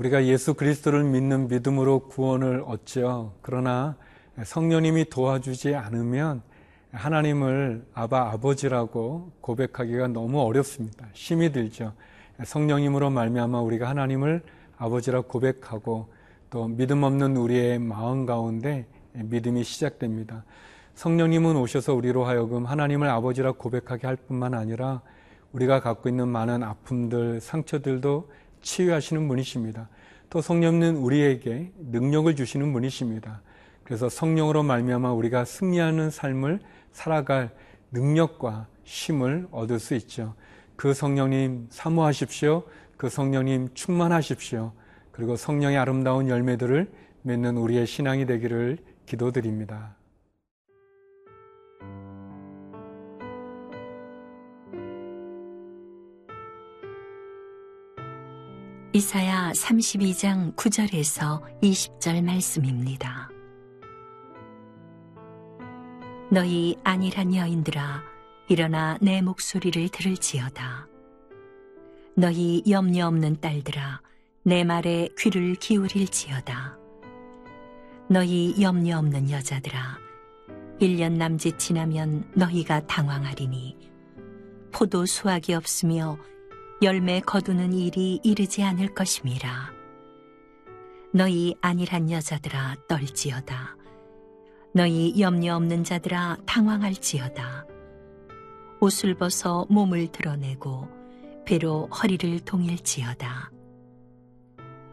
우리가 예수 그리스도를 믿는 믿음으로 구원을 얻죠. 그러나 성령님이 도와주지 않으면 하나님을 아바 아버지라고 고백하기가 너무 어렵습니다. 힘이 들죠. 성령님으로 말미암아 우리가 하나님을 아버지라 고백하고 또 믿음 없는 우리의 마음 가운데 믿음이 시작됩니다. 성령님은 오셔서 우리로 하여금 하나님을 아버지라 고백하게 할 뿐만 아니라 우리가 갖고 있는 많은 아픔들, 상처들도 치유하시는 분이십니다. 또 성령님은 우리에게 능력을 주시는 분이십니다. 그래서 성령으로 말미암아 우리가 승리하는 삶을 살아갈 능력과 힘을 얻을 수 있죠. 그 성령님 사모하십시오. 그 성령님 충만하십시오. 그리고 성령의 아름다운 열매들을 맺는 우리의 신앙이 되기를 기도드립니다. 이사야 32장 9절에서 20절 말씀입니다. 너희 안일한 여인들아 일어나 내 목소리를 들을지어다. 너희 염려 없는 딸들아 내 말에 귀를 기울일지어다. 너희 염려 없는 여자들아 1년 남짓 지나면 너희가 당황하리니 포도 수확이 없으며 열매 거두는 일이 이르지 않을 것임이라. 너희 안일한 여자들아 떨지어다. 너희 염려 없는 자들아 당황할지어다. 옷을 벗어 몸을 드러내고 배로 허리를 동일지어다.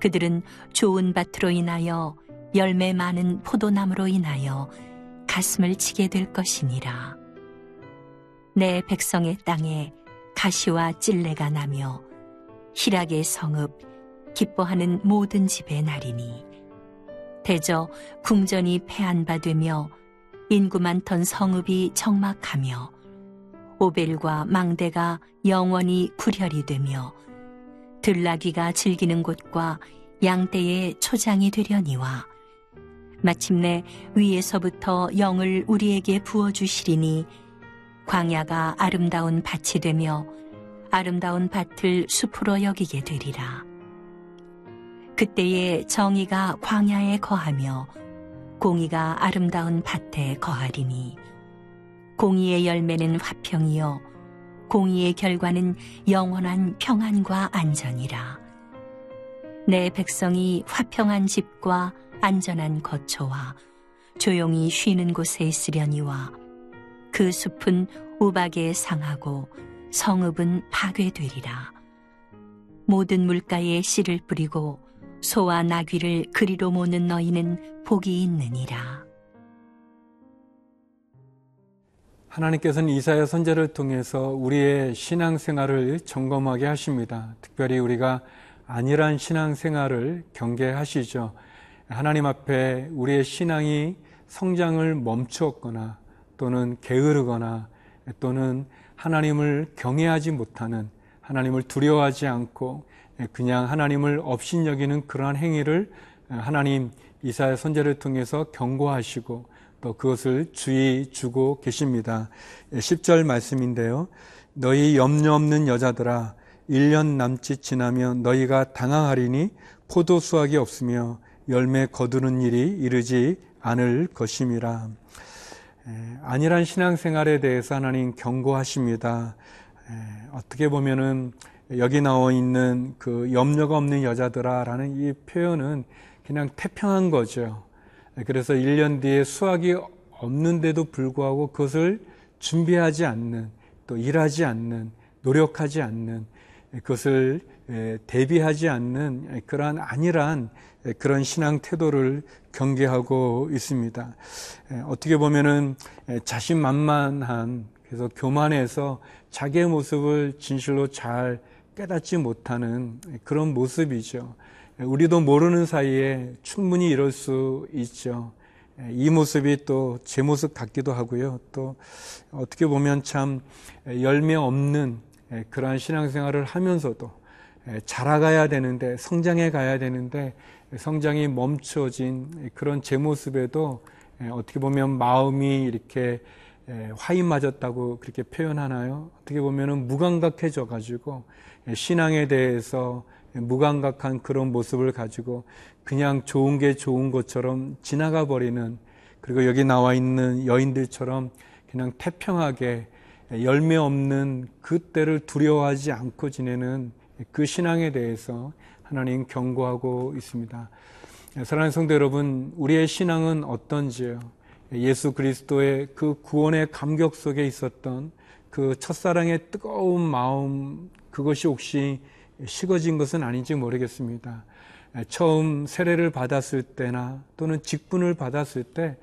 그들은 좋은 밭으로 인하여 열매 많은 포도나무로 인하여 가슴을 치게 될 것이니라. 내 백성의 땅에 가시와 찔레가 나며 희락의 성읍 기뻐하는 모든 집의 날이니 대저 궁전이 폐한바되며 인구 많던 성읍이 적막하며 오벨과 망대가 영원히 구렬이 되며 들나귀가 즐기는 곳과 양떼의 초장이 되려니와 마침내 위에서부터 영을 우리에게 부어주시리니 광야가 아름다운 밭이 되며 아름다운 밭을 숲으로 여기게 되리라. 그때에 정의가 광야에 거하며 공의가 아름다운 밭에 거하리니 공의의 열매는 화평이요 공의의 결과는 영원한 평안과 안전이라. 내 백성이 화평한 집과 안전한 거처와 조용히 쉬는 곳에 있으려니와 그 숲은 우박에 상하고 성읍은 파괴되리라. 모든 물가에 씨를 뿌리고 소와 나귀를 그리로 모는 너희는 복이 있느니라. 하나님께서는 이사야 선제를 통해서 우리의 신앙생활을 점검하게 하십니다. 특별히 우리가 안일한 신앙생활을 경계하시죠. 하나님 앞에 우리의 신앙이 성장을 멈추었거나 또는 게으르거나 또는 하나님을 경외하지 못하는 하나님을 두려워하지 않고 그냥 하나님을 업신여기는 그러한 행위를 하나님 이사야 선제를 통해서 경고하시고 또 그것을 주의 주고 계십니다. 10절 말씀인데요. 너희 염려 없는 여자들아 1년 남짓 지나면 너희가 당황하리니 포도 수확이 없으며 열매 거두는 일이 이르지 않을 것임이라. 안일한 신앙생활에 대해서 하나님 경고하십니다. 어떻게 보면은 여기 나와 있는 그 염려가 없는 여자들아라는 이 표현은 그냥 태평한 거죠. 그래서 1년 뒤에 수학이 없는데도 불구하고 그것을 준비하지 않는 또 일하지 않는 노력하지 않는 그것을 대비하지 않는 그러한 안일한 그런 신앙 태도를 경계하고 있습니다. 어떻게 보면은 자신만만한 그래서 교만해서 자기의 모습을 진실로 잘 깨닫지 못하는 그런 모습이죠. 우리도 모르는 사이에 충분히 이럴 수 있죠. 이 모습이 또 제 모습 같기도 하고요. 또 어떻게 보면 참 열매 없는 그러한 신앙생활을 하면서도 자라가야 되는데 성장해 가야 되는데 성장이 멈춰진 그런 제 모습에도 어떻게 보면 마음이 이렇게 화인 맞았다고 그렇게 표현하나요? 어떻게 보면은 무감각해져 가지고 신앙에 대해서 무감각한 그런 모습을 가지고 그냥 좋은 게 좋은 것처럼 지나가 버리는 그리고 여기 나와 있는 여인들처럼 그냥 태평하게 열매 없는 그때를 두려워하지 않고 지내는 그 신앙에 대해서 하나님 경고하고 있습니다. 사랑하는 성도 여러분, 우리의 신앙은 어떤지요? 예수 그리스도의 그 구원의 감격 속에 있었던 그 첫사랑의 뜨거운 마음, 그것이 혹시 식어진 것은 아닌지 모르겠습니다. 처음 세례를 받았을 때나 또는 직분을 받았을 때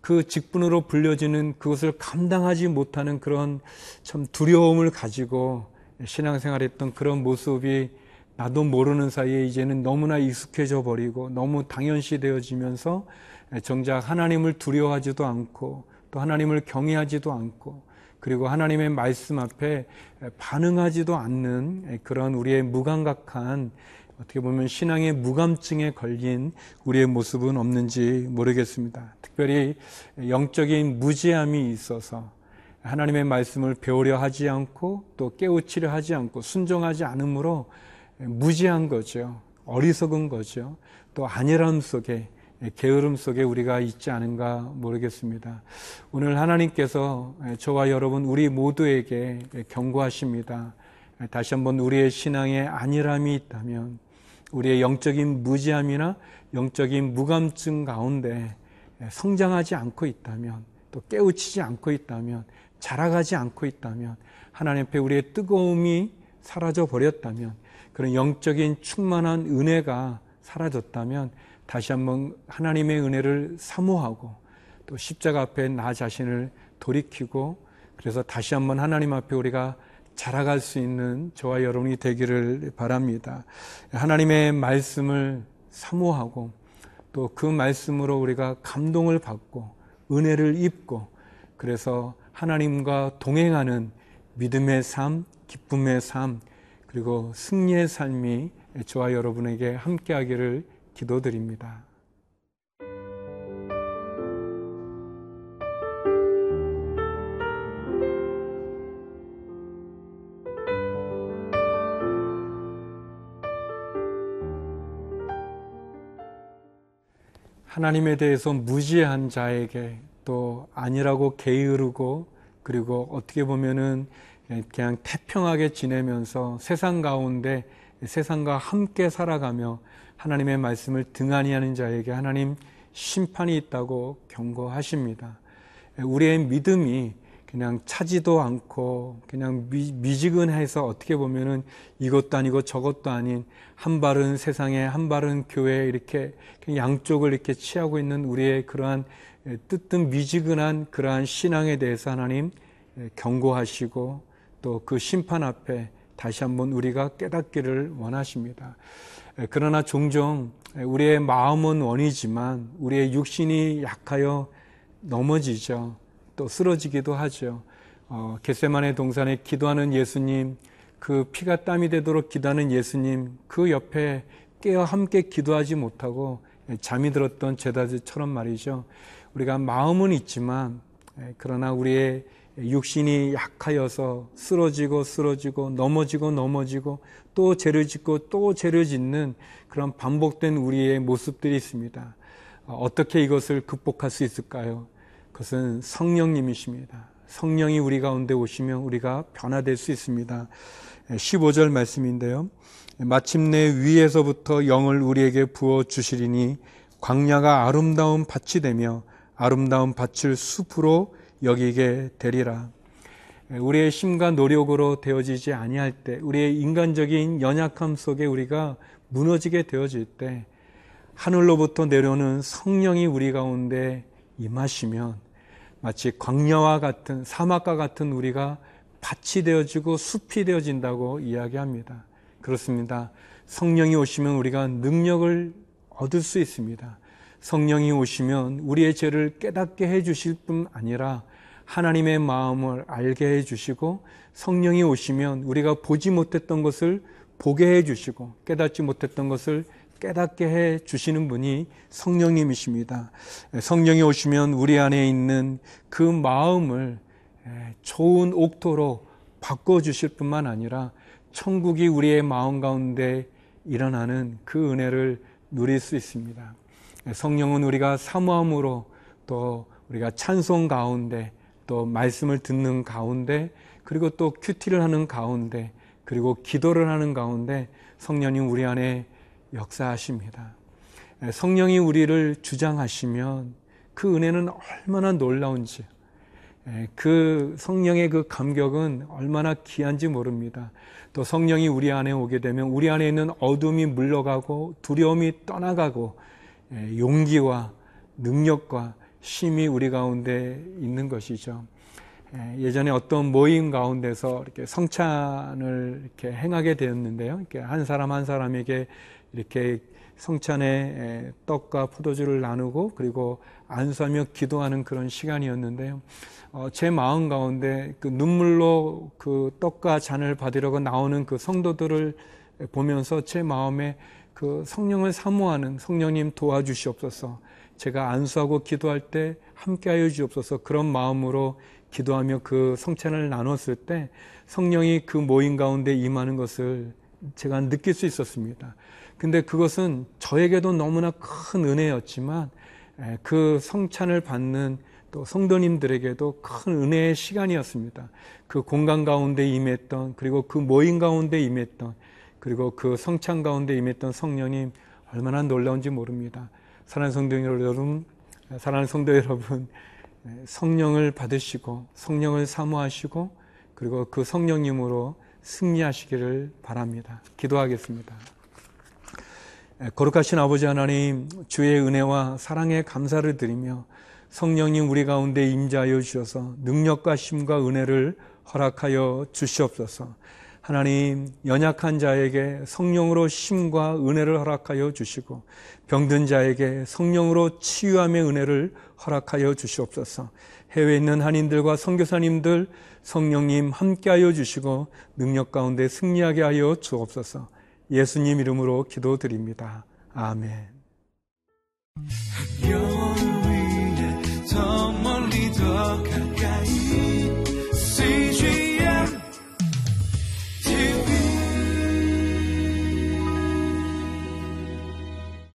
그 직분으로 불려지는 그것을 감당하지 못하는 그런 참 두려움을 가지고 신앙생활 했던 그런 모습이 나도 모르는 사이에 이제는 너무나 익숙해져 버리고 너무 당연시 되어지면서 정작 하나님을 두려워하지도 않고 또 하나님을 경외하지도 않고 그리고 하나님의 말씀 앞에 반응하지도 않는 그런 우리의 무감각한 어떻게 보면 신앙의 무감증에 걸린 우리의 모습은 없는지 모르겠습니다. 특별히 영적인 무지함이 있어서 하나님의 말씀을 배우려 하지 않고 또 깨우치려 하지 않고 순종하지 않으므로 무지한 거죠. 어리석은 거죠. 또 안일함 속에 게으름 속에 우리가 있지 않은가 모르겠습니다. 오늘 하나님께서 저와 여러분 우리 모두에게 경고하십니다. 다시 한번 우리의 신앙에 안일함이 있다면 우리의 영적인 무지함이나 영적인 무감증 가운데 성장하지 않고 있다면 또 깨우치지 않고 있다면 자라가지 않고 있다면 하나님 앞에 우리의 뜨거움이 사라져 버렸다면 그런 영적인 충만한 은혜가 사라졌다면 다시 한번 하나님의 은혜를 사모하고 또 십자가 앞에 나 자신을 돌이키고 그래서 다시 한번 하나님 앞에 우리가 자라갈 수 있는 저와 여러분이 되기를 바랍니다. 하나님의 말씀을 사모하고 또 그 말씀으로 우리가 감동을 받고 은혜를 입고 그래서 하나님과 동행하는 믿음의 삶, 기쁨의 삶, 그리고 승리의 삶이 저와 여러분에게 함께하기를 기도드립니다. 하나님에 대해서 무지한 자에게 또 아니라고 게으르고 그리고 어떻게 보면은 그냥 태평하게 지내면서 세상 가운데 세상과 함께 살아가며 하나님의 말씀을 등한히 하는 자에게 하나님 심판이 있다고 경고하십니다. 우리의 믿음이 그냥 차지도 않고 그냥 미, 지근해서 어떻게 보면은 이것도 아니고 저것도 아닌 한 발은 세상에 한 발은 교회에 이렇게 양쪽을 이렇게 취하고 있는 우리의 그러한 뜨뜻 미지근한 그러한 신앙에 대해서 하나님 경고하시고 또 그 심판 앞에 다시 한번 우리가 깨닫기를 원하십니다. 그러나 종종 우리의 마음은 원이지만 우리의 육신이 약하여 넘어지죠. 또 쓰러지기도 하죠. 어, 겟세만의 동산에 기도하는 예수님, 그 피가 땀이 되도록 기도하는 예수님, 그 옆에 깨어 함께 기도하지 못하고 잠이 들었던 제자들처럼 말이죠. 우리가 마음은 있지만 그러나 우리의 육신이 약하여서 쓰러지고 쓰러지고 넘어지고 넘어지고 또 죄를 짓고 또 죄를 짓는 그런 반복된 우리의 모습들이 있습니다. 어, 어떻게 이것을 극복할 수 있을까요? 그것은 성령님이십니다. 성령이 우리 가운데 오시면 우리가 변화될 수 있습니다. 15절 말씀인데요. 마침내 위에서부터 영을 우리에게 부어 주시리니 광야가 아름다운 밭이 되며 아름다운 밭을 숲으로 여기게 되리라. 우리의 힘과 노력으로 되어지지 아니할 때, 우리의 인간적인 연약함 속에 우리가 무너지게 되어질 때, 하늘로부터 내려오는 성령이 우리 가운데 임하시면 마치 광야와 같은 사막과 같은 우리가 밭이 되어지고 숲이 되어진다고 이야기합니다. 그렇습니다. 성령이 오시면 우리가 능력을 얻을 수 있습니다. 성령이 오시면 우리의 죄를 깨닫게 해 주실 뿐 아니라 하나님의 마음을 알게 해 주시고 성령이 오시면 우리가 보지 못했던 것을 보게 해 주시고 깨닫지 못했던 것을 깨닫게 해 주시는 분이 성령님이십니다. 성령이 오시면 우리 안에 있는 그 마음을 좋은 옥토로 바꿔 주실 뿐만 아니라 천국이 우리의 마음 가운데 일어나는 그 은혜를 누릴 수 있습니다. 성령은 우리가 사모함으로 또 우리가 찬송 가운데 또 말씀을 듣는 가운데 그리고 또 큐티를 하는 가운데 그리고 기도를 하는 가운데 성령님 우리 안에 역사하십니다. 성령이 우리를 주장하시면 그 은혜는 얼마나 놀라운지 그 성령의 그 감격은 얼마나 귀한지 모릅니다. 또 성령이 우리 안에 오게 되면 우리 안에 있는 어둠이 물러가고 두려움이 떠나가고 용기와 능력과 힘이 우리 가운데 있는 것이죠. 예전에 어떤 모임 가운데서 이렇게 성찬을 이렇게 행하게 되었는데요. 이렇게 한 사람 한 사람에게 이렇게 성찬의 떡과 포도주를 나누고 그리고 안수하며 기도하는 그런 시간이었는데요. 어, 제 마음 가운데 그 눈물로 그 떡과 잔을 받으려고 나오는 그 성도들을 보면서 제 마음에 그 성령을 사모하는 성령님 도와주시옵소서. 제가 안수하고 기도할 때 함께하여 주옵소서. 그런 마음으로 기도하며 그 성찬을 나눴을 때 성령이 그 모임 가운데 임하는 것을 제가 느낄 수 있었습니다. 근데 그것은 저에게도 너무나 큰 은혜였지만 그 성찬을 받는 또 성도님들에게도 큰 은혜의 시간이었습니다. 그 공간 가운데 임했던 그리고 그 모임 가운데 임했던 그리고 그 성찬 가운데 임했던 성령님 얼마나 놀라운지 모릅니다. 사랑하는 성도 여러분, 사랑하는 성도 여러분, 성령을 받으시고 성령을 사모하시고 그리고 그 성령님으로 승리하시기를 바랍니다. 기도하겠습니다. 거룩하신 아버지 하나님, 주의 은혜와 사랑에 감사를 드리며 성령님 우리 가운데 임자하여 주셔서 능력과 힘과 은혜를 허락하여 주시옵소서. 하나님 연약한 자에게 성령으로 힘과 은혜를 허락하여 주시고 병든 자에게 성령으로 치유함의 은혜를 허락하여 주시옵소서. 해외에 있는 한인들과 선교사님들 성령님 함께하여 주시고 능력 가운데 승리하게 하여 주옵소서. 예수님 이름으로 기도드립니다. 아멘. 별 위에 더 멀리 더 가.